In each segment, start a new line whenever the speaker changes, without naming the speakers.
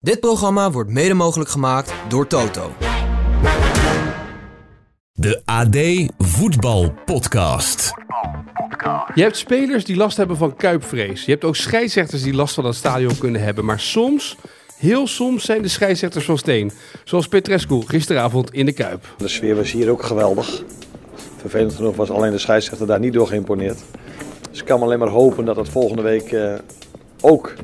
Dit programma wordt mede mogelijk gemaakt door Toto.
De AD Voetbal Podcast.
Je hebt spelers die last hebben van kuipvrees. Je hebt ook scheidsrechters die last van dat stadion kunnen hebben. Maar soms, heel soms, zijn de scheidsrechters van steen. Zoals Petrescu gisteravond in de Kuip.
De sfeer was hier ook geweldig. Vervelend genoeg was alleen de scheidsrechter daar niet door geïmponeerd. Dus ik kan alleen maar hopen dat het volgende week eh, ook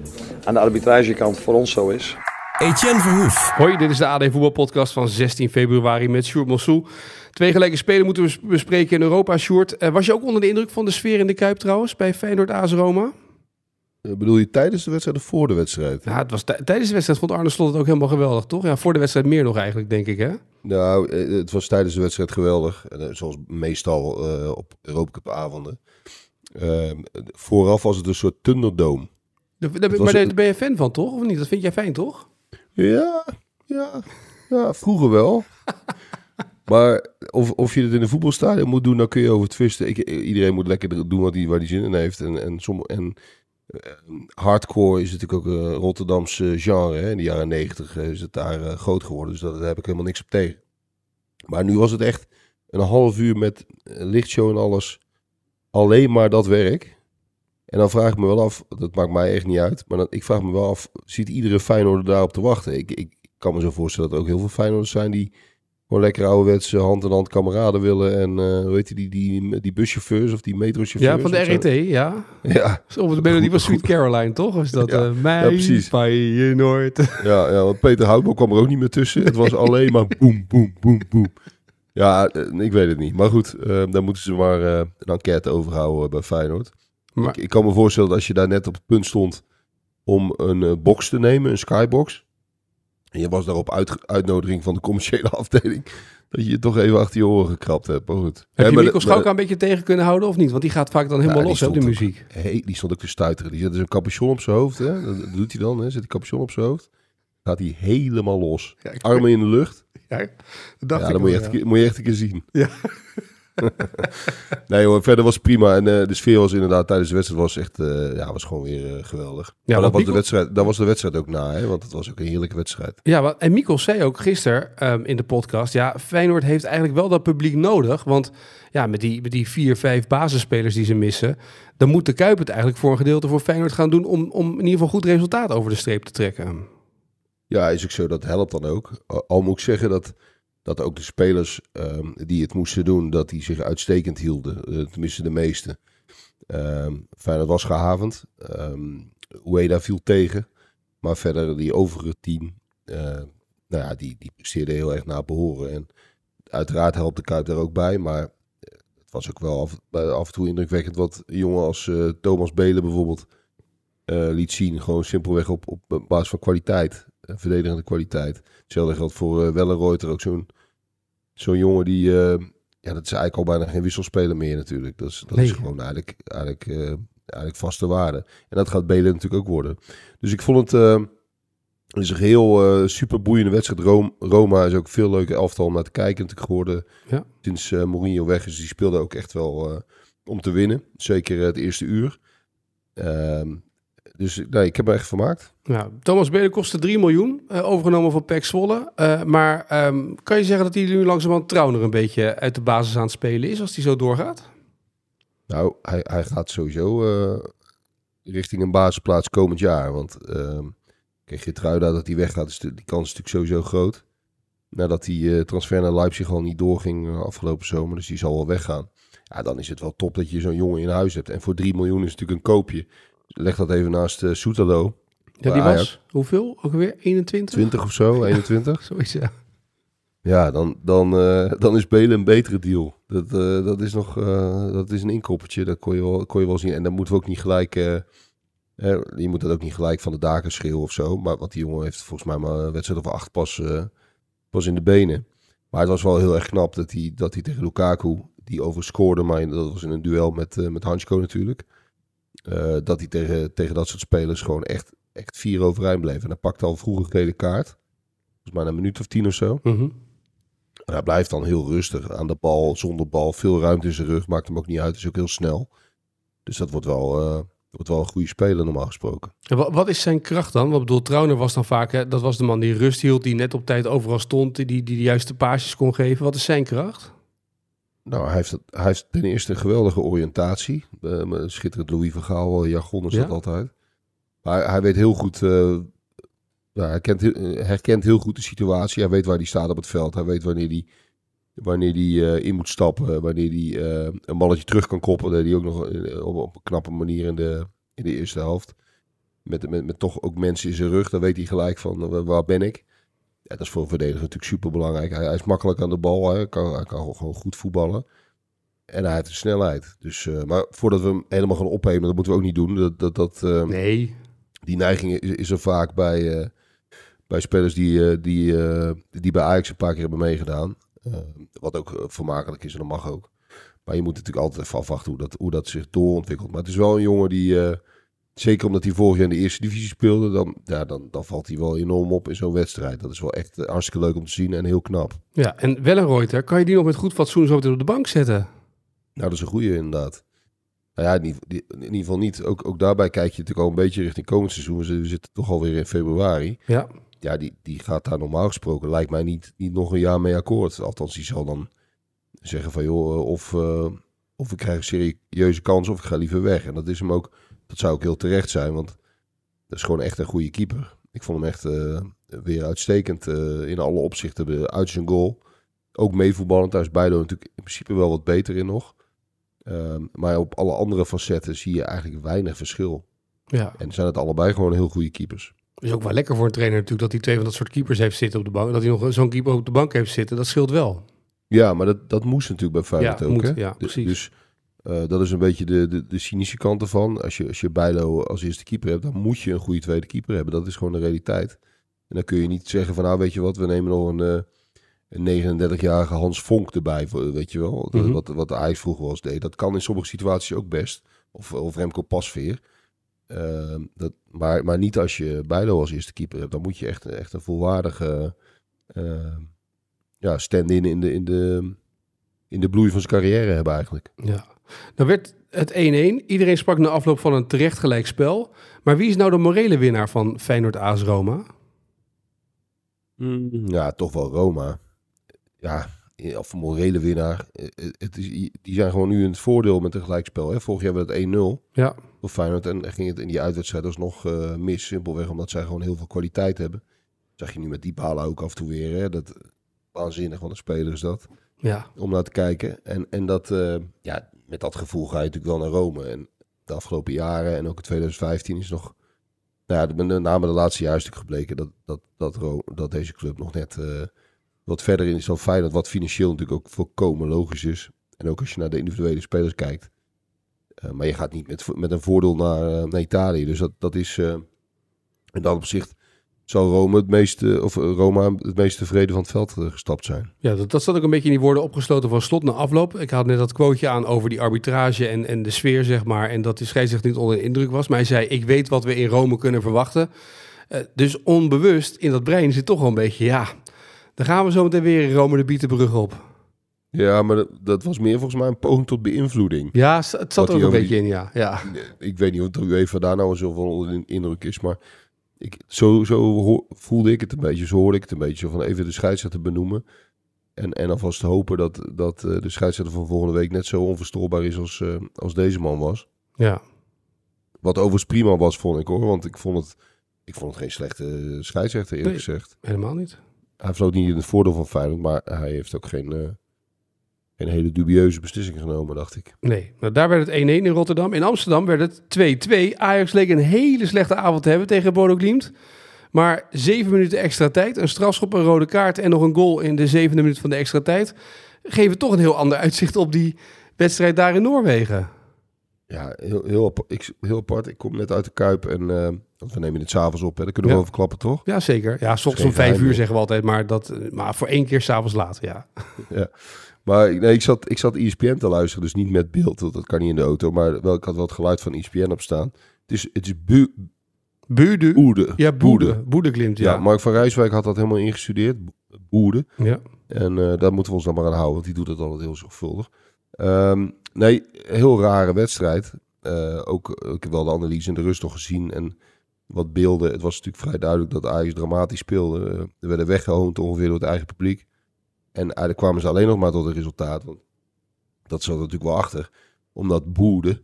aan de arbitragekant voor ons zo is.
Etienne Verhoef.
Hoi, dit is de AD Voetbalpodcast van 16 februari met Sjoerd Mossou. Twee gelijke spelen moeten we bespreken in Europa, Sjoerd. Eh, was je ook onder de indruk van de sfeer in de Kuip trouwens, bij Feyenoord AS Roma?
Eh, Bedoel je tijdens de wedstrijd of voor de wedstrijd?
Ja, het was tij- tijdens de wedstrijd vond Arne Slot het ook helemaal geweldig, toch? Ja, voor de wedstrijd meer nog eigenlijk, denk ik, hè?
Nou, eh, het was tijdens de wedstrijd geweldig. En, Zoals meestal eh, op Europa Cup avonden. Ehm, vooraf was het een soort Thunderdome.
Maar daar ben je fan van, toch? Of niet? Dat vind jij fijn, toch?
Ja, ja, ja, vroeger wel. maar of, of je het in een voetbalstadion moet doen, dan kun je over twisten. Ik, iedereen moet lekker doen wat hij, waar hij zin in heeft. En, en, som, en eh, hardcore is natuurlijk ook een Rotterdamse genre. Hè. In de jaren negentig is het daar eh, groot geworden. Dus daar, heb ik helemaal niks op tegen. Maar nu was het echt een half uur met eh, lichtshow en alles. Alleen maar dat werk. En dan vraag ik me wel af, dat maakt mij echt niet uit. Maar dan, ik vraag me wel af, zit iedere Feyenoorder daarop te wachten? Ik, ik kan me zo voorstellen dat er ook heel veel Feyenoorders zijn die gewoon lekker ouderwetse hand-in-hand kameraden willen. En eh hoe heet die, die, die buschauffeurs of die metrochauffeurs?
Ja, van de. RET, ja.
Ja,
Of de melodie was Sweet Caroline, toch? Is dat
Ja,
eh mij,
ja, precies.
Feyenoord.
ja, ja, want Peter Houtman kwam er ook niet meer tussen. Het was alleen maar boem, boem, boem, boem. Ja, eh, ik weet het niet. Maar goed, eh, daar moeten ze maar een enquête over houden bij Feyenoord.
Maar-
Ik, ik kan me voorstellen dat als je daar net op het punt stond om een eh, box te nemen, een skybox. En je was daar op uit, uitnodiging van de commerciële afdeling. Dat je je toch even achter je oren gekrapt hebt. Maar goed.
Heb je Mikkel
de-
Schouka een beetje tegen kunnen houden of niet? Want die gaat vaak dan helemaal
die
los hè, op de muziek.
hey, die stond ook te stuiteren. Die zet zo'n capuchon op zijn hoofd. Hè? Dat, dat doet hij dan. Hè? Zet die capuchon op zijn hoofd. Gaat hij helemaal los.
Ja,
Armen in de lucht.
Ja, dat dacht
Ja,
ik
moet je, echt,
ja.
een keer- moet je echt een keer zien.
Ja.
nee hoor, verder was het prima. En eh, de sfeer was inderdaad tijdens de wedstrijd was echt, eh, ja, was gewoon weer eh, geweldig.
Ja,
dat was, de wedstrijd, dat was de wedstrijd ook na, hè? want het was ook een heerlijke wedstrijd.
Ja, wat- en Mikkel zei ook gisteren ehm, in de podcast... ja, Feyenoord heeft eigenlijk wel dat publiek nodig. Want ja, met die, met die vier, vijf basisspelers die ze missen... dan moet de Kuip het eigenlijk voor een gedeelte voor Feyenoord gaan doen... om, om in ieder geval goed resultaat over de streep te trekken.
Ja, is ook zo, dat helpt dan ook. Al moet ik zeggen dat, dat ook de spelers ehm, die het moesten doen, dat die zich uitstekend hielden. Eh, tenminste de meeste. Ehm Feyenoord was gehavend. Ehm Ueda viel tegen. Maar verder die overige team, eh, nou ja, die, die presteerde heel erg naar behoren. En uiteraard helpt de Kuip daar ook bij, maar eh, het was ook wel af, af en toe indrukwekkend wat jongen als Thomas Belen bijvoorbeeld liet zien. Gewoon simpelweg op, op basis van kwaliteit, verdedigende kwaliteit. Hetzelfde geldt voor eh Wellenreuter, ook zo'n zo'n jongen die, eh, ja, dat is eigenlijk al bijna geen wisselspeler meer natuurlijk. Dat is, dat is gewoon eigenlijk, eigenlijk, eh, eigenlijk vaste waarde. En dat gaat Belen natuurlijk ook worden. Dus ik vond het, het is een heel super boeiende wedstrijd. Rom- Roma is ook veel leuke elftal om naar te kijken natuurlijk geworden.
Ja.
Sinds eh, Mourinho weg is, die speelde ook echt wel om te winnen. Zeker het eerste uur. Ehm, dus nee, ik heb me echt vermaakt.
Ja, Thomas Belen kostte 3 miljoen, eh, overgenomen van PEC Zwolle. Eh, maar ehm, kan je zeggen dat hij nu langzamerhand Trauner een beetje uit de basis aan het spelen is... als hij zo doorgaat?
Nou, hij, hij gaat sowieso eh, richting een basisplaats komend jaar. Want ehm kijk, Geertruida dat hij weggaat, is de, die kans is natuurlijk sowieso groot. Nadat die transfer naar Leipzig al niet doorging afgelopen zomer, dus die zal wel weggaan. Ja, dan is het wel top dat je zo'n jongen in huis hebt. En voor 3 miljoen is het natuurlijk een koopje. Leg dat even naast uh, Soetalo.
Ja, die was, hoeveel? Ook weer 21?
20 of zo, 21.
Zoiets, ja.
Ja, dan, dan, eh, dan is Belen een betere deal. Dat, eh, dat, is nog, eh, dat is een inkoppertje, dat kon je, wel, kon je wel zien. En dan moeten we ook niet gelijk... eh, eh, je moet dat ook niet gelijk van de daken schreeuwen of zo. Maar, want die jongen heeft volgens mij maar een wedstrijd of acht pas, eh, pas in de benen. Maar het was wel heel erg knap dat hij, dat hij tegen Lukaku, die overigens scoorde, maar dat was in een duel met, eh met Hansko natuurlijk. Eh, dat hij tegen, tegen dat soort spelers gewoon echt, echt vier overeind bleef. En hij pakte al vroeg een gele kaart. Volgens mij een minuut of tien of zo. En hij blijft dan heel rustig aan de bal, zonder bal. Veel ruimte in zijn rug, maakt hem ook niet uit. Is ook heel snel. Dus dat wordt wel, eh, wordt wel een goede speler normaal gesproken.
En wa- wat is zijn kracht dan? Want bedoel, Trauner was dan vaak, hè, dat was de man die rust hield, die net op tijd overal stond, die, die de juiste paasjes kon geven. Wat is zijn kracht?
Nou, hij heeft, het- hij heeft ten eerste een geweldige oriëntatie. Maar schitterend Louis van Gaal, eh, jargon is
Ja?
dat altijd. Maar hij weet heel goed, nou, hij kent, herkent heel goed de situatie. Hij weet waar hij staat op het veld. Hij weet wanneer hij wanneer die, in moet stappen. Wanneer hij een balletje terug kan deed hij ook nog op, op een knappe manier in de, in de eerste helft. Met, met, met toch ook mensen in zijn rug. Dan weet hij gelijk van waar ben ik. Ja, dat is voor een verdediger natuurlijk super belangrijk. Hij, hij is makkelijk aan de bal. Hij kan, hij kan gewoon goed voetballen. En hij heeft de snelheid. Dus, eh, maar voordat we hem helemaal gaan opnemen, dat moeten we ook niet doen. Dat, dat, dat, eh,
Nee.
die neiging is, is er vaak bij, eh, bij spelers die, die, die bij Ajax een paar keer hebben meegedaan. Wat ook vermakelijk is en dat mag ook. Maar je moet natuurlijk altijd even afwachten hoe dat, hoe dat zich doorontwikkelt. Maar het is wel een jongen die, zeker omdat hij vorig jaar in de eerste divisie speelde, dan, ja, dan, dan valt hij wel enorm op in zo'n wedstrijd. Dat is wel echt eh, hartstikke leuk om te zien en heel knap.
Ja, en Wellenreuter, kan je die nog met goed fatsoen zo meteen op de bank zetten?
Nou, dat is een goede inderdaad. Nou ja, in ieder, geval niet. Ook, ook daarbij kijk je natuurlijk al een beetje richting komend seizoen. We zitten- toch alweer in februari.
Ja.
ja, die, die gaat daar normaal gesproken, lijkt mij niet, niet nog een jaar mee akkoord. Althans, die zal dan zeggen van joh, eh, of, eh, of ik krijg een serieuze kans of ik ga liever weg. En dat is hem ook, dat zou ook heel terecht zijn, want dat is gewoon echt een goede keeper. Ik vond hem echt eh, weer uitstekend eh, in alle opzichten uit zijn goal. Ook meevoetballend, daar is Bijlo natuurlijk in principe wel wat beter in nog. Ehm, maar op alle andere facetten zie je eigenlijk weinig verschil.
Ja.
En zijn het allebei gewoon heel goede keepers.
Is ook wel lekker voor een trainer natuurlijk dat hij twee van dat soort keepers heeft zitten op de bank. Dat hij nog zo'n keeper op de bank heeft zitten, dat scheelt wel.
Ja, maar dat, dat moest natuurlijk bij Feyenoord
Ja,
ook.
moet,
hè?
ja,
Dus-
precies.
Dus eh, dat is een beetje de, de, de cynische kant ervan. Als je, als je Bijlo als eerste keeper hebt, dan moet je een goede tweede keeper hebben. Dat is gewoon de realiteit. En dan kun je niet zeggen van, nou weet je wat, we nemen nog een, eh, een 39-jarige Hans Vonk erbij, weet je wel.
Mhm.
Wat, wat de Ajax vroeger was deed. Dat kan in sommige situaties ook best. Of, of Remco Pasveer. Ehm, dat, maar, maar niet als je Bijlo als eerste keeper hebt. Dan moet je echt, echt een volwaardige eh, ja, stand-in in de, in, de, in de bloei van zijn carrière hebben eigenlijk.
Ja. Dan werd het 1-1. Iedereen sprak na afloop van een terecht gelijk spel. Maar wie is nou de morele winnaar van Feyenoord AS Roma?
Ja, toch wel Roma. Ja, of een morele winnaar. Eh, eh, Het is, die zijn gewoon nu in het voordeel met een gelijkspel. Hè. Vorig jaar werd het 1-0
Ja.
voor Feyenoord. En ging het in die uitwedstrijd alsnog eh mis. Simpelweg omdat zij gewoon heel veel kwaliteit hebben. zag je nu met die balen ook af en toe weer. Hè. Dat, waanzinnig wat een speler is dat.
Ja.
Om naar te kijken. En, en dat, eh, ja, met dat gevoel ga je natuurlijk wel naar Rome. En de afgelopen jaren en ook in 2015 is nog... Nou ja, met name de laatste jaren is natuurlijk gebleken dat, dat, dat, Ro- dat deze club nog net eh, wat verder in is dan Feyenoord. Wat financieel natuurlijk ook volkomen logisch is. En ook als je naar de individuele spelers kijkt. Eh, maar je gaat niet met, met een voordeel naar, eh, naar Italië. Dus dat, dat is... in dat opzicht zal Rome het meeste, of eh, Roma het meest tevreden van het veld eh, gestapt zijn.
Ja, dat, dat zat ook een beetje in die woorden opgesloten van slot na afloop. Ik had net dat quoteje aan over die arbitrage en, en de sfeer, zeg maar. En dat de scheidsrechter niet onder de indruk was. Maar hij zei, ik weet wat we in Rome kunnen verwachten. Eh, dus onbewust in dat brein zit toch wel een beetje, ja... Dan gaan we zo meteen weer in Rome de Bietenbrug op.
Ja, maar dat, dat was meer volgens mij een poging tot beïnvloeding.
Ja, het zat er ook een beetje in, ja. ja.
Ik weet niet of de UEFA daar nou zo van onder de indruk is, maar ik, zo, zo voelde ik het een beetje. Zo hoorde ik het een beetje. Zo van even de scheidsrechter benoemen. En, en alvast hopen dat, dat eh, de scheidsrechter van volgende week net zo onverstoorbaar is als, eh, als deze man was.
Ja,
Wat overigens prima was, vond ik hoor. Want ik vond het, ik vond het geen slechte scheidsrechter, eerlijk
Nee.
gezegd.
helemaal niet.
Hij vloot niet in het voordeel van Feyenoord, maar hij heeft ook geen, eh, geen hele dubieuze beslissing genomen, dacht ik.
Nee, nou, daar werd het 1-1 in Rotterdam. In Amsterdam werd het 2-2. Ajax leek een hele slechte avond te hebben tegen Bodo Glimt. Maar zeven minuten extra tijd, een strafschop, een rode kaart en nog een goal in de zevende minuut van de extra tijd... geven toch een heel ander uitzicht op die wedstrijd daar in Noorwegen.
Ja, heel, heel, apart. Ik, heel apart. Ik kom net uit de Kuip en eh, we nemen dit s'avonds op. Hè. Daar kunnen we
Ja.
over klappen, toch?
Ja, zeker. Ja, s ochtends
geen
om vijf uur zeggen we altijd, maar, dat, eh, maar voor één keer s'avonds laat, ja.
Maar ik- nee, ik zat, ik zat ESPN te luisteren, dus niet met beeld. want Dat kan niet in de auto. Maar wel, ik had wel het geluid van ESPN op staan. Het is, het is bu,
Buurde.
Boede.
Ja, Boede. Boede Glimt,
Ja.
ja.
Mark van Rijswijk had dat helemaal ingestudeerd. Boede.
ja.
En eh, daar moeten we ons dan maar aan houden, want die doet het altijd heel zorgvuldig. Ehm, nee, heel rare wedstrijd. eh, ook, ik heb wel de analyse in de rust nog gezien en wat beelden. Het was natuurlijk vrij duidelijk dat Ajax dramatisch speelde. Eh, er werden weggehoond ongeveer door het eigen publiek. En eigenlijk kwamen ze alleen nog maar tot een resultaat. Want dat zat er natuurlijk wel achter. Omdat boerde.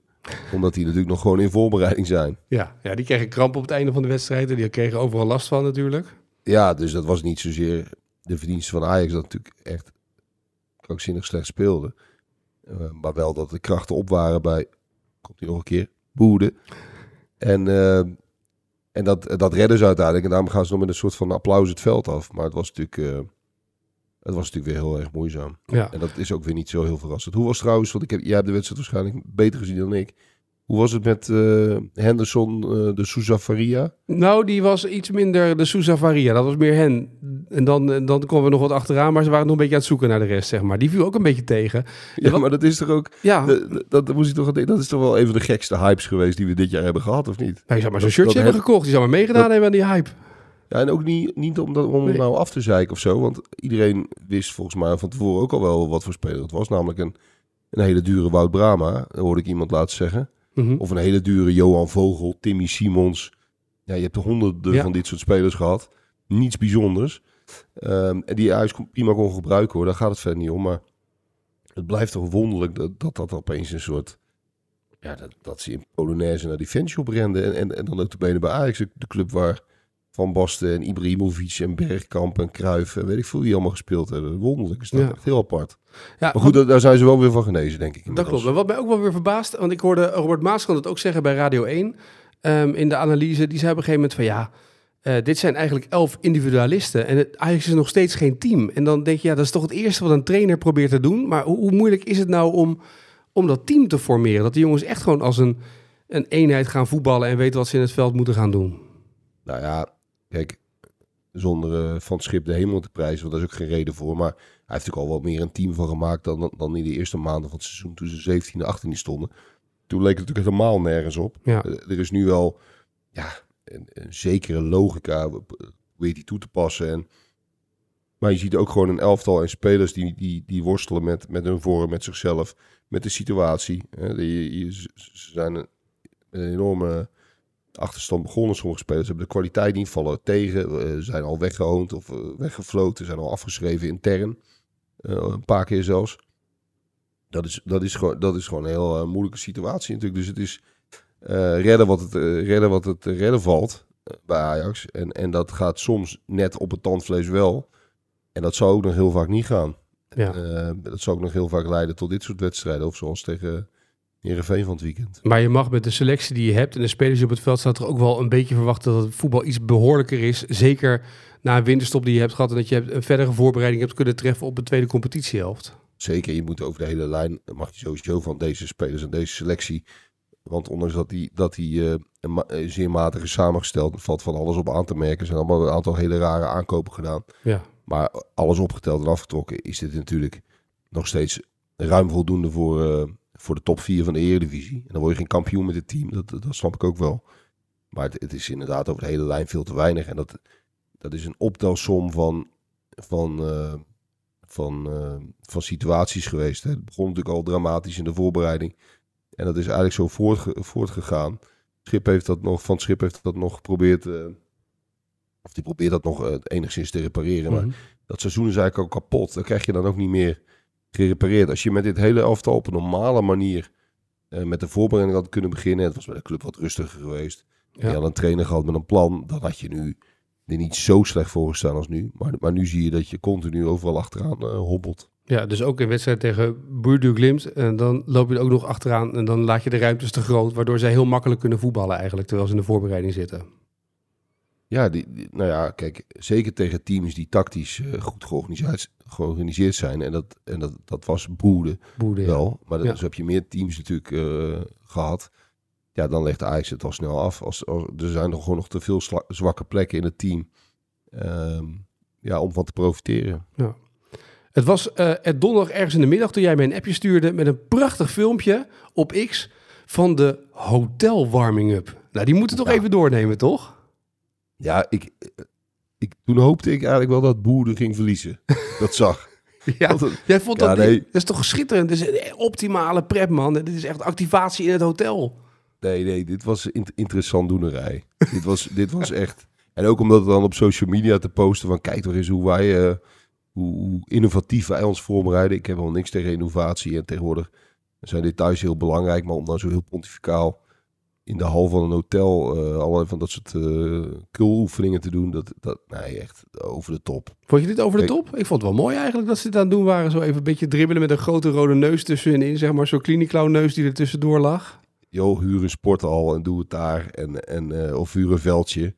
Omdat die natuurlijk nog gewoon in voorbereiding zijn.
Ja, ja, die kregen kramp op het einde van de wedstrijd. En die kregen overal last van natuurlijk.
Ja, dus dat was niet zozeer de verdienste van Ajax. Dat natuurlijk echt krankzinnig slecht speelde. Eh, maar wel dat de krachten op waren bij, komt hij nog een keer, Boede. En, eh, en dat, dat redden ze uiteindelijk. En daarom gaan ze nog met een soort van applaus het veld af. Maar het was natuurlijk, eh, het was natuurlijk weer heel erg moeizaam.
Ja.
En dat is ook weer niet zo heel verrassend. Hoe was trouwens, want ik heb, jij hebt de wedstrijd waarschijnlijk beter gezien dan ik. Hoe was het met eh, Henderson, eh, de Sousa Faria?
Nou, die was iets minder de Sousa Faria. Dat was meer hen. En dan, en dan komen we nog wat achteraan. Maar ze waren nog een beetje aan het zoeken naar de rest, zeg maar. Die viel ook een beetje tegen.
Ja,
wat-
maar dat is toch ook...
Ja,
de- de- dat, dat, moest ik toch, dat is toch wel een van de gekste hypes geweest die we dit jaar hebben gehad, of niet?
nou, je zou maar zo'n shirtje
dat
hebben gekocht. Die zou maar meegedaan hebben aan die hype.
Ja, en ook niet, niet om, dat, om
Nee.
nou af te zeiken of zo. Want iedereen wist volgens mij van tevoren ook al wel wat voor speler het was. Namelijk een, een hele dure Wout Brama, hoorde ik iemand laten zeggen.
Mhm.
Of een hele dure Johan Vogel, Timmy Simons. Ja, je hebt er honderden
Ja.
van dit soort spelers gehad. Niets bijzonders. Ehm, en die Ajax kon- prima kon gebruiken hoor, daar gaat het verder niet om. Maar het blijft toch wonderlijk dat dat, dat opeens een soort... Ja, dat, dat ze in Polonaise naar die fanshop renden. En, en, en dan ook de benen bij Ajax, de club waar Van Basten en Ibrahimovic en Bergkamp en Cruijff en weet ik veel wie allemaal gespeeld hebben. Wonderlijk is dat
Ja.
echt heel apart.
Ja,
Maar goed, daar- daar zijn ze wel weer van genezen, denk ik.
Dat klopt. Maar wat mij ook wel weer verbaast, want ik hoorde Robert Maaskant het ook zeggen bij Radio 1 ehm, in de analyse. Die zei op een gegeven moment van ja, eh, dit zijn eigenlijk elf individualisten en het, Ajax is nog steeds geen team. En dan denk je, ja, dat is toch het eerste wat een trainer probeert te doen. Maar hoe, hoe moeilijk is het nou om, om dat team te formeren? Dat die jongens echt gewoon als een, een eenheid gaan voetballen en weten wat ze in het veld moeten gaan doen.
Nou ja, kijk, zonder eh, van het schip de hemel te prijzen, want daar is ook geen reden voor. Maar hij heeft natuurlijk al wat meer een team van gemaakt dan, dan in de eerste maanden van het seizoen toen ze 17e, 18e stonden. Toen leek het natuurlijk helemaal nergens op.
Ja.
Eh, er is nu wel ja, een, een zekere logica, eh, weet die toe te passen. En, maar je ziet ook gewoon een elftal en spelers die, die, die worstelen met, met hun vorm, met zichzelf, met de situatie. Eh, die- ze ze zijn een, een enorme achterstand begonnen. Sommige spelers hebben de kwaliteit niet, vallen tegen, eh, zijn al weggehoond of eh, weggefloten, zijn al afgeschreven intern. Eh, een paar keer zelfs. Dat is, dat is, gewoon, dat is gewoon een heel moeilijke situatie natuurlijk. Dus het is redden, wat het, redden wat het redden valt bij Ajax. En, en dat gaat soms net op het tandvlees wel. En dat zou ook nog heel vaak niet gaan.
Ja.
Dat zou ook nog heel vaak leiden tot dit soort wedstrijden. Of zoals tegen Heerenveen van het weekend.
Maar je mag met de selectie die je hebt en de spelers die op het veld staan toch ook wel een beetje verwachten dat het voetbal iets behoorlijker is. Zeker na een winterstop die je hebt gehad en dat je een verdere voorbereiding hebt kunnen treffen op een tweede competitiehelft.
Zeker, je moet over de hele lijn, mag je sowieso van deze spelers en deze selectie. Want ondanks dat die, dat die ma- eh, zeer matig is samengesteld, valt van alles op aan te merken. Er zijn allemaal een aantal hele rare aankopen gedaan.
Ja.
Maar alles opgeteld en afgetrokken is dit natuurlijk nog steeds ruim voldoende voor, eh, voor de top 4 van de Eredivisie. En dan word je geen kampioen met het team, dat, dat snap ik ook wel. Maar het, het is inderdaad over de hele lijn veel te weinig. En dat, dat is een optelsom van, van, eh, van, eh, van situaties geweest. Hè. Het begon natuurlijk al dramatisch in de voorbereiding. En dat is eigenlijk zo voortge- voortgegaan. Schip heeft dat nog, van Schip heeft dat nog geprobeerd... eh, of die probeert dat nog enigszins te repareren. Maar
Mhm.
dat seizoen is eigenlijk al kapot. Dan krijg je dan ook niet meer gerepareerd. Als je met dit hele elftal op een normale manier eh, met de voorbereiding had kunnen beginnen. Het was bij de club wat rustiger geweest.
Ja.
Je had een trainer gehad met een plan. Dan had je nu er niet zo slecht voor gestaan als nu. Maar, maar nu zie je dat je continu overal achteraan eh, hobbelt.
Ja, dus ook in wedstrijd tegen Boerdu Glimt. En dan loop je er ook nog achteraan en dan laat je de ruimtes te groot. Waardoor zij heel makkelijk kunnen voetballen eigenlijk, terwijl ze in de voorbereiding zitten.
Ja, die, die- nou ja, kijk, zeker tegen teams die tactisch eh, goed georganiseerd, georganiseerd zijn. En dat, en dat, dat was.
Boerde, ja.
wel. Maar dat,
Ja.
dus heb je meer teams natuurlijk eh, gehad. Ja, dan legt de Ajax het al snel af. Als, als, er zijn nog gewoon nog te veel zwakke plekken in het team. ehm, ja, om van te profiteren.
Het was eh het donderdag ergens in de middag toen jij mij een appje stuurde met een prachtig filmpje op X van de hotel warming-up. Nou, die moeten we toch
Ja.
even doornemen, toch?
Ja, ik, ik, toen hoopte ik eigenlijk wel dat Boerde ging verliezen. Dat zag.
Ja,
het-
jij vond
Ja,
dat,
nee.
dat is toch schitterend. Dit is een optimale prep, man. Dit is echt activatie in het hotel.
Nee, nee, dit was int- interessant doenerij. dit, was, dit was echt... En ook omdat het dan op social media te posten van... Kijk toch eens hoe wij... eh, hoe, hoe innovatief wij ons voorbereiden. Ik heb wel niks tegen innovatie. En tegenwoordig zijn details heel belangrijk. Maar om dan zo heel pontificaal in de hal van een hotel... eh allerlei van dat soort eh kuloefeningen te doen. Dat, dat, nee, echt over de top.
Vond je dit over de top? Ik vond het wel mooi eigenlijk dat ze dit aan het doen waren. Zo even een beetje dribbelen met een grote rode neus tussenin. Zeg maar zo'n cliniclown neus die er tussendoor lag.
joh, huur een sporthal en doe het daar. En, en, eh, of huur een veldje.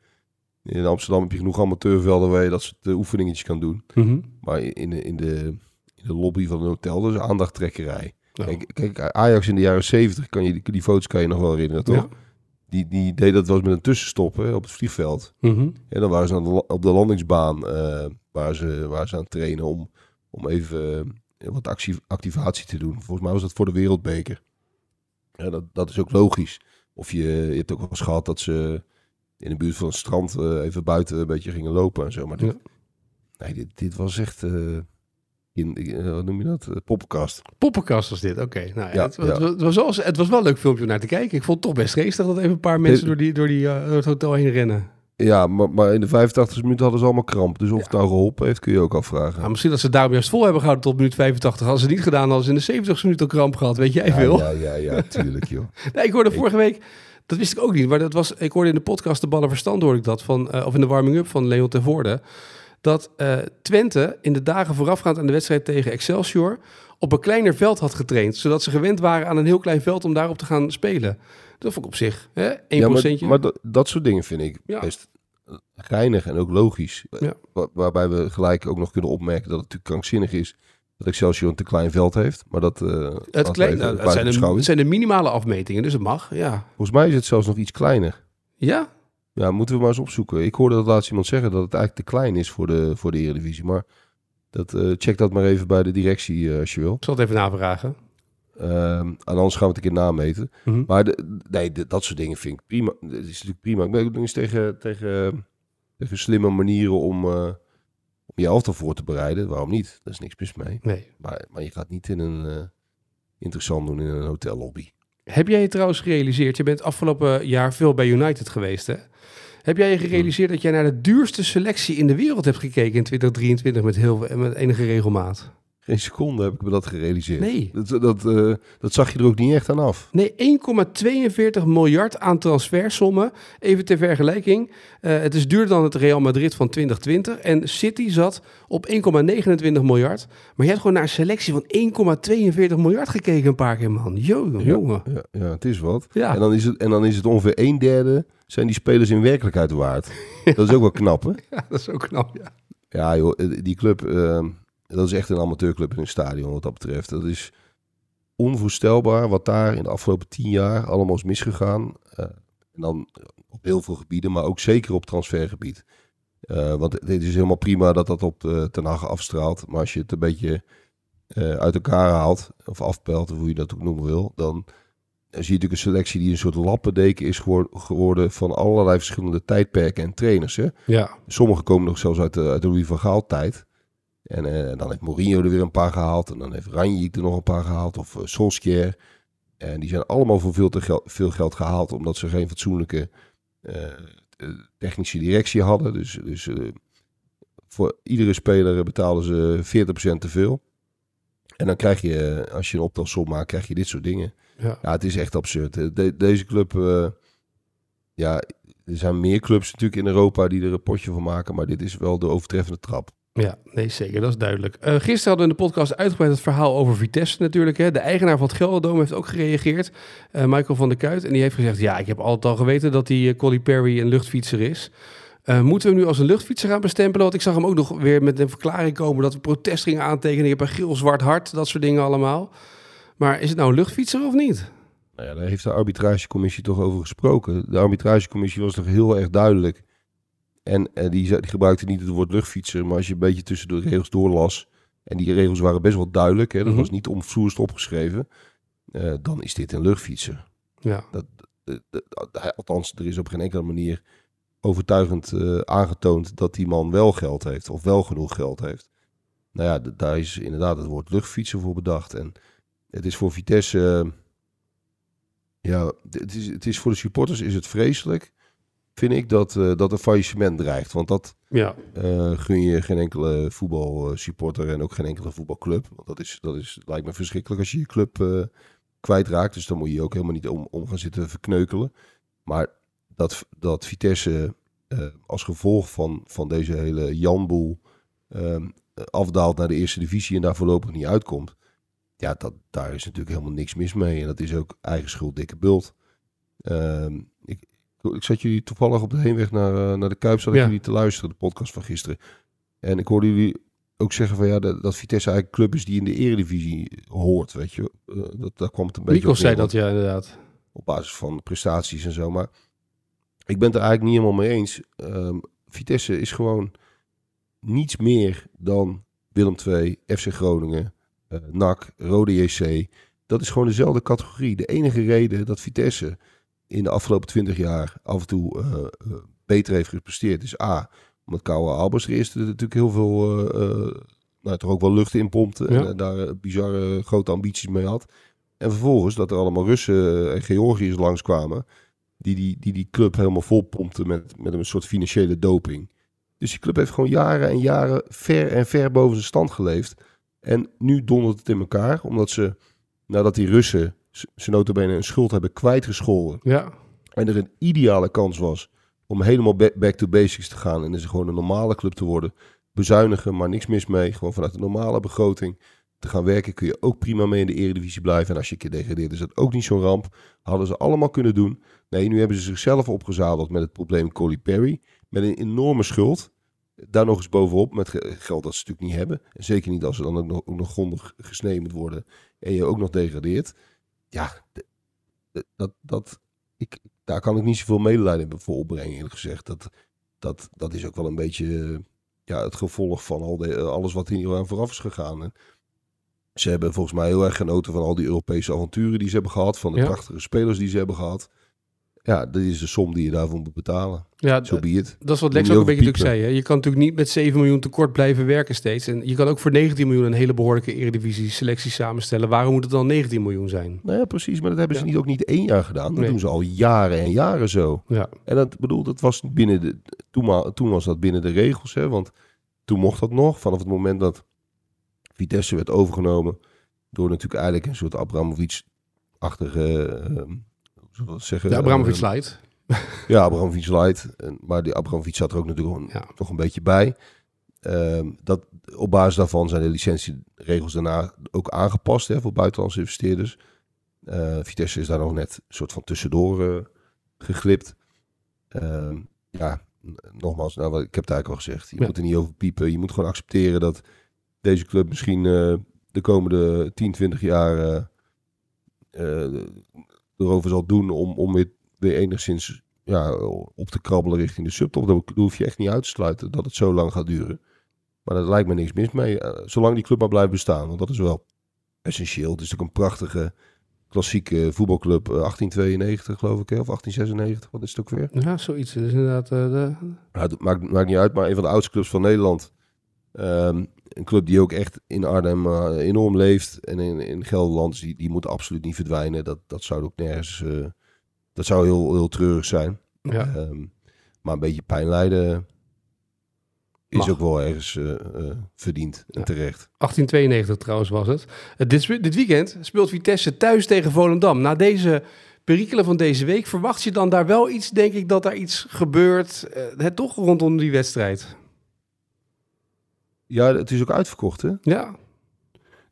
In Amsterdam heb je genoeg amateurvelden waar je dat soort oefeningetjes kan doen. Maar in de, in de, in de lobby van een hotel, is aandachttrekkerij.
Nou,
Kijk, kijk, Ajax in de jaren 70, kan je, die, die foto's kan je nog wel herinneren, toch?
Ja.
Die, die deed dat wel eens met een tussenstop hè, op het vliegveld.
mhm.
En dan waren ze aan de, op de landingsbaan eh, waar, ze, waar ze aan het trainen om, om even eh, wat actie, activatie te doen. Volgens mij was dat voor de Wereldbeker. Ja, dat, dat is ook logisch. Of je, je hebt ook wel eens gehad dat ze in de buurt van het strand eh, even buiten een beetje gingen lopen en zo. Maar dit, nee, dit, dit was echt, eh, in, eh, wat noem je dat, Eh, poppenkast.
Poppenkast was dit, oké. Nou, ja,
Ja,
het, was-. Het, was wel, het was wel een leuk filmpje om naar te kijken. Ik vond het toch best geestig dat even een paar mensen door, die, door, die, eh, door het hotel heen rennen.
Ja, maar, maar in de 85 minuten hadden ze allemaal kramp. Dus of
Ja.
het nou geholpen heeft, kun je ook afvragen.
Nou, misschien dat ze het daarom juist vol hebben gehouden tot minuut 85. Hadden ze het niet gedaan, hadden ze in de 70 minuut al kramp gehad. Weet jij veel?
ja, ja, ja, tuurlijk joh.
Nee, ik hoorde vorige week, dat wist ik ook niet, maar dat was, ik hoorde in de podcast De Ballen Verstand, hoorde ik dat, van, of in de warming-up van Leon ten Voorde, dat eh, Twente in de dagen voorafgaand aan de wedstrijd tegen Excelsior op een kleiner veld had getraind, zodat ze gewend waren aan een heel klein veld om daarop te gaan spelen. Dat vond ik op zich, hè? 1%.
Ja, maar, maar dat, dat soort dingen vind ik
Ja.
best geinig en ook logisch.
Ja.
Waarbij we gelijk ook nog kunnen opmerken dat het natuurlijk krankzinnig is dat Excelsior een te klein veld heeft. Maar dat, eh
het, klein, nou, het, zijn de, het zijn de minimale afmetingen, dus het mag, ja.
Volgens mij is het zelfs nog iets kleiner.
Ja?
Ja, moeten we maar eens opzoeken. Ik hoorde dat laatst iemand zeggen dat het eigenlijk te klein is voor de, voor de Eredivisie. Maar dat, eh, check dat maar even bij de directie eh, als je wil.
Ik zal het even navragen.
Ehm, en anders gaan we het een keer nameten.
Mhm.
Maar de, nee, de- dat soort dingen vind ik prima. Het is natuurlijk prima. Ik ben ook nog eens tegen, tegen, tegen slimme manieren om, eh, om je elftal voor te bereiden. Waarom niet? Daar is niks mis mee.
Nee.
Maar, maar je gaat niet in een interessant doen in een hotellobby.
Heb jij je trouwens gerealiseerd, je bent afgelopen jaar veel bij United geweest hè? Heb jij je gerealiseerd dat jij naar de duurste selectie in de wereld hebt gekeken in 2023 met, heel, met enige regelmaat?
Geen seconde heb ik me dat gerealiseerd.
Nee.
Dat, dat, eh, dat zag je er ook niet echt aan af.
Nee, 1,42 miljard aan transfersommen. Even ter vergelijking. eh, het is duurder dan het Real Madrid van 2020. En City zat op 1,29 miljard. Maar je hebt gewoon naar een selectie van 1,42 miljard gekeken een paar keer, man. Jo, jongen.
Ja, ja, het is wat.
Ja.
En, dan is het, en dan is het ongeveer een derde zijn die spelers in werkelijkheid waard. Dat is ook wel knap, hè?
Ja, dat is ook knap, ja.
Ja, joh, eh, die club, eh, dat is echt een amateurclub in een stadion wat dat betreft. Dat is onvoorstelbaar wat daar in de afgelopen tien jaar allemaal is misgegaan. Eh, en dan op heel veel gebieden, maar ook zeker op transfergebied. Eh, want het is helemaal prima dat dat op uh, Ten Hag afstraalt. Maar als je het een beetje uit elkaar haalt, of afpelt, of hoe je dat ook noemen wil, dan zie je natuurlijk een selectie die een soort lappendeken is gewor- geworden van allerlei verschillende tijdperken en trainers. Hè?
Ja,
Sommigen komen nog zelfs uit de, uit de Louis van Gaal tijd. En eh, dan heeft Mourinho er weer een paar gehaald. En dan heeft Ranjik er nog een paar gehaald. Of uh, Solskjaer. En die zijn allemaal voor veel te gel veel geld gehaald. Omdat ze geen fatsoenlijke uh, technische directie hadden. Dus, dus voor iedere speler betalen ze 40% te veel. En dan krijg je, als je een optelsom maakt, krijg je dit soort dingen.
Ja,
ja het is echt absurd. De, deze club, ja, er zijn meer clubs natuurlijk in Europa die er een potje van maken. Maar dit is wel de overtreffende trap.
Ja, nee, zeker. Dat is duidelijk. Uh, gisteren hadden we in de podcast uitgebreid het verhaal over Vitesse natuurlijk. Hè. De eigenaar van het Gelderdoom heeft ook gereageerd, uh, Michael van der Kuit. En die heeft gezegd, ja, ik heb altijd al geweten dat die uh, Colly Perry een luchtfietser is. Moeten we nu als een luchtfietser gaan bestempelen? Want ik zag hem ook nog weer met een verklaring komen dat we protest gingen aantekenen. Je hebt een geel-zwart hart, dat soort dingen allemaal. Maar is het nou een luchtfietser of niet?
Nou ja, daar heeft de arbitragecommissie toch over gesproken. De arbitragecommissie was toch heel erg duidelijk. En uh, die, die gebruikte niet het woord luchtfietser, maar als je een beetje tussen de regels doorlas, en die regels waren best wel duidelijk, hè, dat mm -hmm. was niet omvloerst opgeschreven, uh, dan is dit een luchtfietser.
Ja.
Dat, dat, dat, althans, er is op geen enkele manier overtuigend uh, aangetoond dat die man wel geld heeft, of wel genoeg geld heeft. Nou ja, daar is inderdaad het woord luchtfietser voor bedacht. En het is voor Vitesse Ja, het is, het is voor de supporters is het vreselijk, vind ik, dat, eh, dat een faillissement dreigt. Want dat
Ja,
eh, gun je geen enkele voetbalsupporter en ook geen enkele voetbalclub. Want dat, is, dat is, lijkt me verschrikkelijk als je je club eh, kwijtraakt. Dus dan moet je je ook helemaal niet om, om gaan zitten verkneukelen. Maar dat, dat Vitesse als gevolg van, van deze hele janboel ehm, afdaalt naar de eerste divisie en daar voorlopig niet uitkomt. Ja, dat, daar is natuurlijk helemaal niks mis mee. En dat is ook eigen schuld, dikke bult. Ehm, ik, zat jullie toevallig op de heenweg naar, eh, naar de Kuip, zat ik
Ja.
jullie te luisteren, de podcast van gisteren. En ik hoorde jullie ook zeggen van ja, dat, dat Vitesse eigenlijk een club is die in de eredivisie hoort, weet je. Eh, dat, daar kwam het een beetje
Mikkel
op
zei dat ja, inderdaad.
op basis van prestaties en zo. Maar ik ben het er eigenlijk niet helemaal mee eens. Ehm, Vitesse is gewoon niets meer dan Willem II, FC Groningen, eh NAC, Rode JC. Dat is gewoon dezelfde categorie. De enige reden dat Vitesse in de afgelopen twintig jaar af en toe eh, eh, beter heeft gepresteerd is A, omdat Kouwe Albers er eerst natuurlijk heel veel, eh, nou toch ook wel lucht in pompte en
Ja.
daar bizarre grote ambities mee had. En vervolgens dat er allemaal Russen en Georgiërs langskwamen. Die die, die die club helemaal vol pompten met, met een soort financiële doping. Dus die club heeft gewoon jaren en jaren ver en ver boven zijn stand geleefd. En nu dondert het in elkaar. Omdat ze, nadat die Russen ze notabene een schuld hebben kwijtgescholden.
Ja,
En er een ideale kans was om helemaal ba- back to basics te gaan. En dus gewoon een normale club te worden. Bezuinigen, maar niks mis mee. Gewoon vanuit een normale begroting te gaan werken. Kun je ook prima mee in de eredivisie blijven. En als je een keer degradeert is dat ook niet zo'n ramp. Hadden ze allemaal kunnen doen. Nee, nu hebben ze zichzelf opgezadeld met het probleem Coley Perry. Met een enorme schuld. Daar nog eens bovenop met ge- geld dat ze natuurlijk niet hebben. En zeker niet als ze dan ook nog, ook nog grondig gesneden moet worden. En je ook nog degradeert. Ja, dat, dat, ik, daar kan ik niet zoveel medelijden voor opbrengen, eerlijk gezegd. Dat, dat, dat is ook wel een beetje eh, ja, het gevolg van al de, alles wat hier aan vooraf is gegaan. Ze hebben volgens mij heel erg genoten van al die Europese avonturen die ze hebben gehad. Van de
Ja.
prachtige spelers die ze hebben gehad. Ja, dat is de som die je daarvoor moet betalen.
ja
Zo be it.
dat is wat Lex ook een beetje natuurlijk zei. Hè? Je kan natuurlijk niet met 7 miljoen tekort blijven werken steeds. En je kan ook voor 19 miljoen een hele behoorlijke eredivisie selectie samenstellen. Waarom moet het dan 19 miljoen zijn?
Nou ja, precies. Maar dat hebben ze
Ja.
niet, ook niet één jaar gedaan. Dat
Nee.
doen ze al jaren en jaren zo.
Ja,
En dat bedoel, dat was binnen de. Toen, toen was dat binnen de regels, hè? Want toen mocht dat nog. Vanaf het moment dat Vitesse werd overgenomen. Door natuurlijk eigenlijk een soort Abramovic-achtige. eh, hoe zullen we dat zeggen?
de Abramovic
Eh,
Light.
ja, Abramovic light. En- Maar die Abramovic zat er ook natuurlijk nog een beetje bij. Ehm, dat, op basis daarvan zijn de licentieregels daarna ook aangepast hè, voor buitenlandse investeerders. Eh, Vitesse is daar nog net een soort van tussendoor eh, geglipt. Ehm, ja, nogmaals, nou, ik heb het eigenlijk al gezegd. Je
Ja.
moet er niet over piepen. Je moet gewoon accepteren dat deze club misschien de komende 10, 20 jaar erover zal doen om, om weer, weer enigszins ja, op te krabbelen richting de subtop. Dat hoef je echt niet uit te sluiten dat het zo lang gaat duren. Maar daar lijkt me niks mis mee. eh, zolang die club maar blijft bestaan. Want dat is wel essentieel. Het is natuurlijk een prachtige klassieke voetbalclub. eh, 1892 geloof ik. Hè? Of 1896. Wat is het ook weer?
Ja, zoiets. Dat is inderdaad... eh, de...
Nou, het maakt, maakt niet uit, maar een van de oudste clubs van Nederland. Ehm, een club die ook echt in Arnhem eh, enorm leeft. En in, in Gelderland, die, die moet absoluut niet verdwijnen. Dat, dat zou ook nergens... eh, dat zou heel, heel treurig zijn.
Ja.
Ehm, maar een beetje pijn lijden is
Mag.
ook wel ergens eh, verdiend en
Ja.
terecht.
1892 trouwens was het. Dit, dit weekend speelt Vitesse thuis tegen Volendam. Na deze perikelen van deze week verwacht je dan daar wel iets, denk ik, dat daar iets gebeurt. het toch rondom die wedstrijd.
Ja, het is ook uitverkocht, hè?
Ja,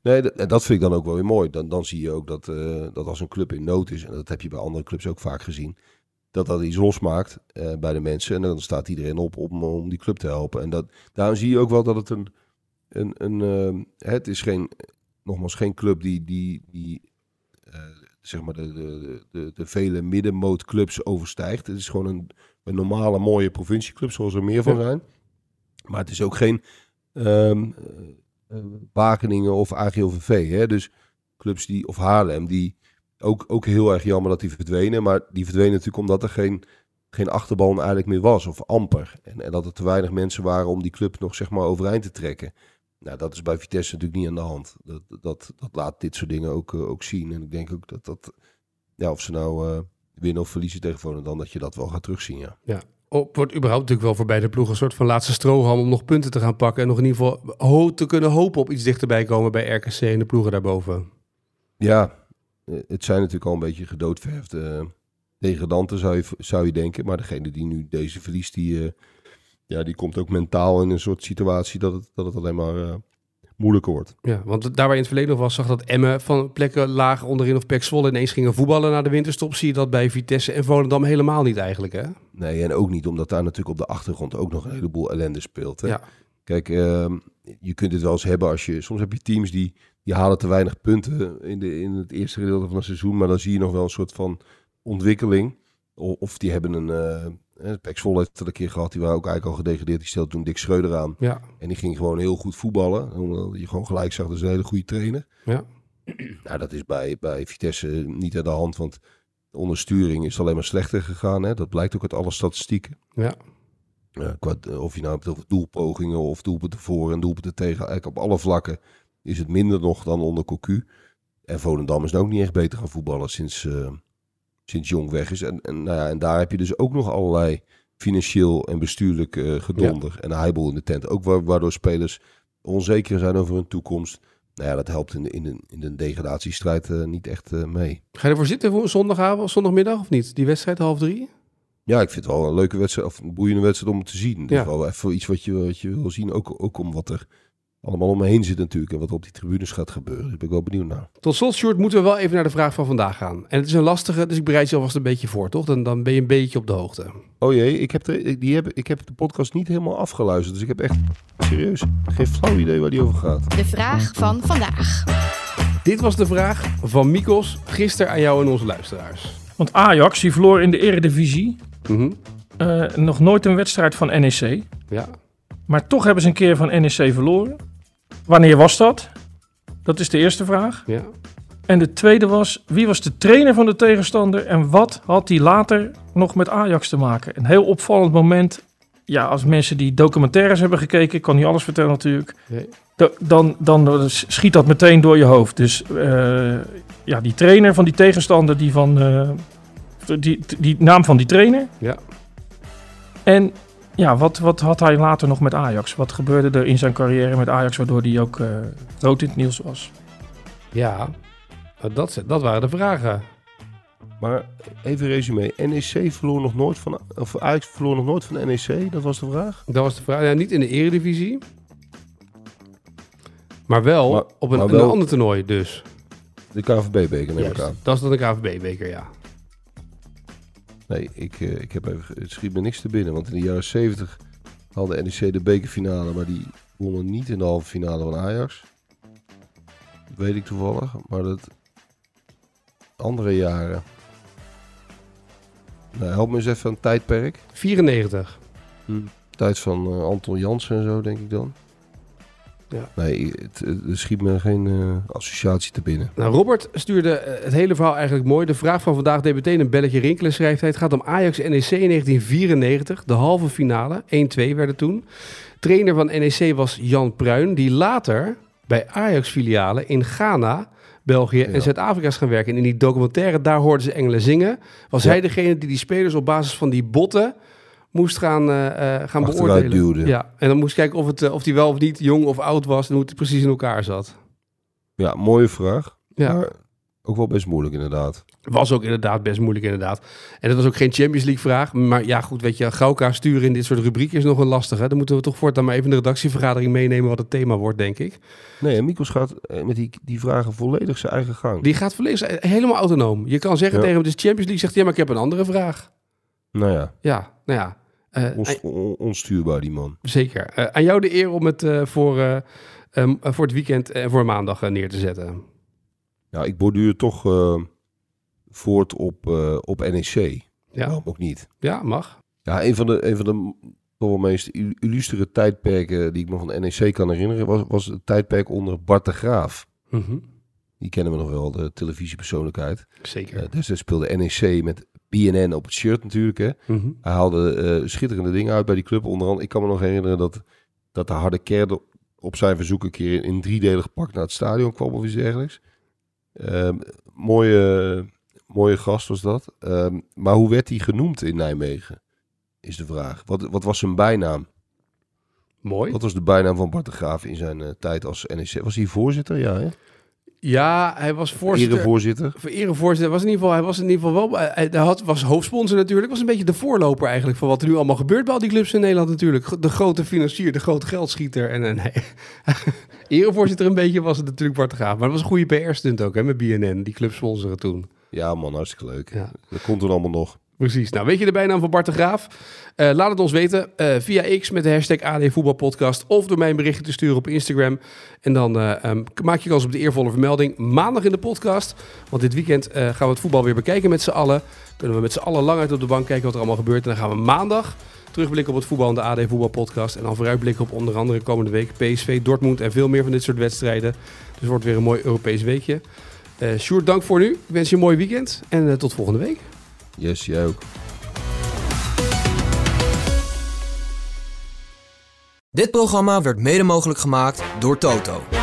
Nee, dat, dat vind ik dan ook wel weer mooi. Dan, dan zie je ook dat, eh, dat als een club in nood is, en dat heb je bij andere clubs ook vaak gezien, dat dat iets losmaakt eh, bij de mensen. En dan staat iedereen op om, om die club te helpen. En dat, daarom zie je ook wel dat het een. een, een eh, het is geen, nogmaals geen club die, die, die eh, zeg maar de, de, de, de vele middenmootclubs overstijgt. Het is gewoon een, een normale, mooie provincieclub, zoals er meer van
Ja.
zijn. Maar het is ook geen eh, Wageningen of AGOVV. Hè? Dus clubs die, of Haarlem, die ook, ook heel erg jammer dat die verdwenen. Maar die verdwenen natuurlijk omdat er geen, geen achterban eigenlijk meer was, of amper. En, en dat er te weinig mensen waren om die club nog zeg maar overeind te trekken. Nou, dat is bij Vitesse natuurlijk niet aan de hand. Dat, dat, dat laat dit soort dingen ook, eh, ook zien. En ik denk ook dat dat ja, of ze nou winnen of verliezen tegen Volendam, dat je dat wel gaat terugzien, ja.
Ja. Op, wordt überhaupt natuurlijk wel voor beide ploegen een soort van laatste strohalm om nog punten te gaan pakken. En nog in ieder geval te kunnen hopen op iets dichterbij komen bij RKC en de ploegen daarboven.
Ja, het zijn natuurlijk al een beetje gedoodverfde eh, degradanten, zou je, zou je denken. Maar degene die nu deze verliest, die, eh, ja, die komt ook mentaal in een soort situatie dat het, dat het alleen maar eh, moeilijker wordt.
Ja, want daar waar je in het verleden nog was, zag dat Emmen van plekken laag onderin of Pek Zwolle ineens gingen voetballen na de winterstop. Zie je dat bij Vitesse en Volendam helemaal niet eigenlijk, hè?
Nee, en ook niet omdat daar natuurlijk op de achtergrond ook nog een heleboel ellende speelt. Hè?
Ja.
Kijk, ehm, je kunt het wel eens hebben als je... Soms heb je teams die, die halen te weinig punten in, de, in het eerste gedeelte van het seizoen. Maar dan zie je nog wel een soort van ontwikkeling. Of die hebben een... eh Pek Zwolle heeft het een keer gehad. Die waren ook eigenlijk al gedegradeerd. Die stelde toen Dick Schreuder aan.
Ja,
En die ging gewoon heel goed voetballen. Omdat je gewoon gelijk zag, dat is een hele goede trainer.
ja.
Nou, dat is bij, bij Vitesse niet aan de hand. Want onder sturing is het alleen maar slechter gegaan. Hè? Dat blijkt ook uit alle statistieken.
ja.
Ja, qua, of je nou hebt over doelpogingen of doelpunten voor en doelpunten tegen. Eigenlijk op alle vlakken is het minder nog dan onder Cocu. En Volendam is nou ook niet echt beter gaan voetballen sinds, eh, sinds Jong weg is. En, en, nou ja, en daar heb je dus ook nog allerlei financieel en bestuurlijk eh, gedonder. En een heibel in de tent. Ook wa- waardoor spelers onzeker zijn over hun toekomst. Nou ja, dat helpt in de, in de, in de degradatiestrijd eh, niet echt eh, mee.
Ga je ervoor zitten voor zondagavond, zondagmiddag of niet? Die wedstrijd half drie?
Ja, ik vind het wel een leuke wedstrijd, of een boeiende wedstrijd om te zien. Het
Ja.
is wel even iets wat je, wat je wil zien, ook, ook om wat er allemaal om me heen zit natuurlijk. En wat er op die tribunes gaat gebeuren. Daar ben ik wel benieuwd naar.
Tot slot, Sjoerd, moeten we wel even naar de vraag van vandaag gaan. En het is een lastige, dus ik bereid je alvast een beetje voor, toch? Dan, dan ben je een beetje op de hoogte.
Oh jee, ik heb, de, die heb, ik heb de podcast niet helemaal afgeluisterd. Dus ik heb echt, serieus, geen flauw idee waar die over gaat.
De vraag van vandaag.
Dit was de vraag van Mikos gisteren aan jou en onze luisteraars.
Want Ajax die verloor in de eredivisie
Mhm.
eh, nog nooit een wedstrijd van NEC.
Ja.
Maar toch hebben ze een keer van NEC verloren. Wanneer was dat? Dat is de eerste vraag.
ja.
En de tweede was, wie was de trainer van de tegenstander en wat had die later nog met Ajax te maken? Een heel opvallend moment. Ja, als mensen die documentaires hebben gekeken, ik kan niet alles vertellen natuurlijk,
Nee.
da- dan, dan schiet dat meteen door je hoofd. Dus eh, ja, die trainer van die tegenstander, die van eh, die, die naam van die trainer.
Ja.
En ja, wat, wat had hij later nog met Ajax? Wat gebeurde er in zijn carrière met Ajax, waardoor hij ook eh rood in het nieuws was?
Ja, dat, dat waren de vragen.
Maar even resume. NEC verloor nog nooit van, of Ajax verloor nog nooit van NEC. Dat was de vraag.
Dat was de vraag. Ja, niet in de eredivisie. Maar wel
Maar-
op een,
maar wel-
een ander toernooi dus.
De KVB-beker neem ik aan.
Dat is dan de KVB-beker, ja.
Nee, ik, eh, ik heb even, het schiet me niks te binnen. Want in de jaren 70 hadden NEC de bekerfinale, maar die wonnen niet in de halve finale van Ajax. Dat weet ik toevallig. Maar dat andere jaren. Nou, help me eens even een tijdperk.
94.
Tijd van eh, Anton Jansen en zo, denk ik dan.
Ja.
Nee, het, het, schiet me geen eh, associatie te binnen.
Nou, Robert stuurde eh, het hele verhaal eigenlijk mooi. De vraag van vandaag deed meteen een belletje rinkelen, schrijft hij. Het gaat om Ajax NEC in 1994, de halve finale. 1-2 werden toen. Trainer van NEC was Jan Pruin, die later bij Ajax-filialen in Ghana, België
Ja.
en Zuid-Afrika is gaan werken. En in die documentaire, daar hoorden ze engelen zingen. Was
Ja.
hij degene die die spelers op basis van die botten moest gaan, eh, eh, gaan beoordelen.
duwde.
Ja, en dan moest kijken of, het, eh, of die wel of niet jong of oud was en hoe het precies in elkaar zat.
Ja, mooie vraag.
Ja.
Maar ook wel best moeilijk inderdaad.
Was ook inderdaad best moeilijk, inderdaad. En dat was ook geen Champions League vraag. Maar ja, goed, weet je, Gauka sturen in dit soort rubrieken is nog een lastige. Dan moeten we toch voortaan maar even de redactievergadering meenemen wat het thema wordt, denk ik.
Nee, en Mikos gaat met die, die vragen volledig zijn eigen gang.
Die gaat volledig helemaal autonoom. Je kan zeggen
Ja.
tegen hem, is Champions League, zegt hij, ja, maar ik heb een andere vraag.
Nou ja,
Ja, nou ja. Eh,
ons- on- onstuurbaar die man.
zeker. Eh, aan jou de eer om het eh, voor, eh, ehm, eh, voor het weekend en voor maandag neer te zetten.
Ja, ik borduur toch voort op, op NEC.
Ja,
Waarom ook niet?
ja mag.
Ja, een van de, een van de toch wel meest il- illustere tijdperken die ik me van NEC kan herinneren... was, was het tijdperk onder Bart de Graaf.
Mhm.
Die kennen we nog wel, de televisiepersoonlijkheid.
Zeker.
Uh, destijds speelde NEC met BNN op het shirt natuurlijk. Hè.
Mhm.
Hij haalde eh, schitterende dingen uit bij die club. Onder andere, ik kan me nog herinneren dat, dat de harde kern op zijn verzoek een keer in driedelig pak naar het stadion kwam of iets dergelijks. Ehm, mooie, Mooie gast was dat. Ehm, maar hoe werd hij genoemd in Nijmegen? Is de vraag. Wat, wat was zijn bijnaam?
Mooi.
Wat was de bijnaam van Bart de Graaf in zijn eh, tijd als NEC? Was hij voorzitter? Ja, hè?
Ja, hij was voorzitter.
Erevoorzitter.
Voor erevoorzitter was in ieder geval, hij was in ieder geval wel, hij, had, was hoofdsponsor natuurlijk, was een beetje de voorloper eigenlijk van wat er nu allemaal gebeurt bij al die clubs in Nederland natuurlijk. De grote financier, de grote geldschieter en, en nee. erevoorzitter een beetje was het natuurlijk Bart de Graaf, maar dat was een goede PR-stunt ook hè, met BNN, die club sponsoren toen.
Ja, man, hartstikke leuk.
Ja.
Dat komt er allemaal nog.
Precies. Nou, weet je de bijnaam van Bart de Graaf? Eh, laat het ons weten eh, via X met de hashtag AD Voetbalpodcast of door mij een berichtje te sturen op Instagram. En dan eh, ehm, maak je kans op de eervolle vermelding maandag in de podcast. Want dit weekend gaan we het voetbal weer bekijken met z'n allen. Kunnen we met z'n allen lang uit op de bank kijken wat er allemaal gebeurt. En dan gaan we maandag terugblikken op het voetbal in de AD Voetbalpodcast. En dan vooruitblikken op onder andere komende week PSV, Dortmund en veel meer van dit soort wedstrijden. Dus het wordt weer een mooi Europees weekje. Sjoerd, dank voor nu. Ik wens je een mooi weekend en tot volgende week.
Yes, jij ook.
Dit programma werd mede mogelijk gemaakt door Toto.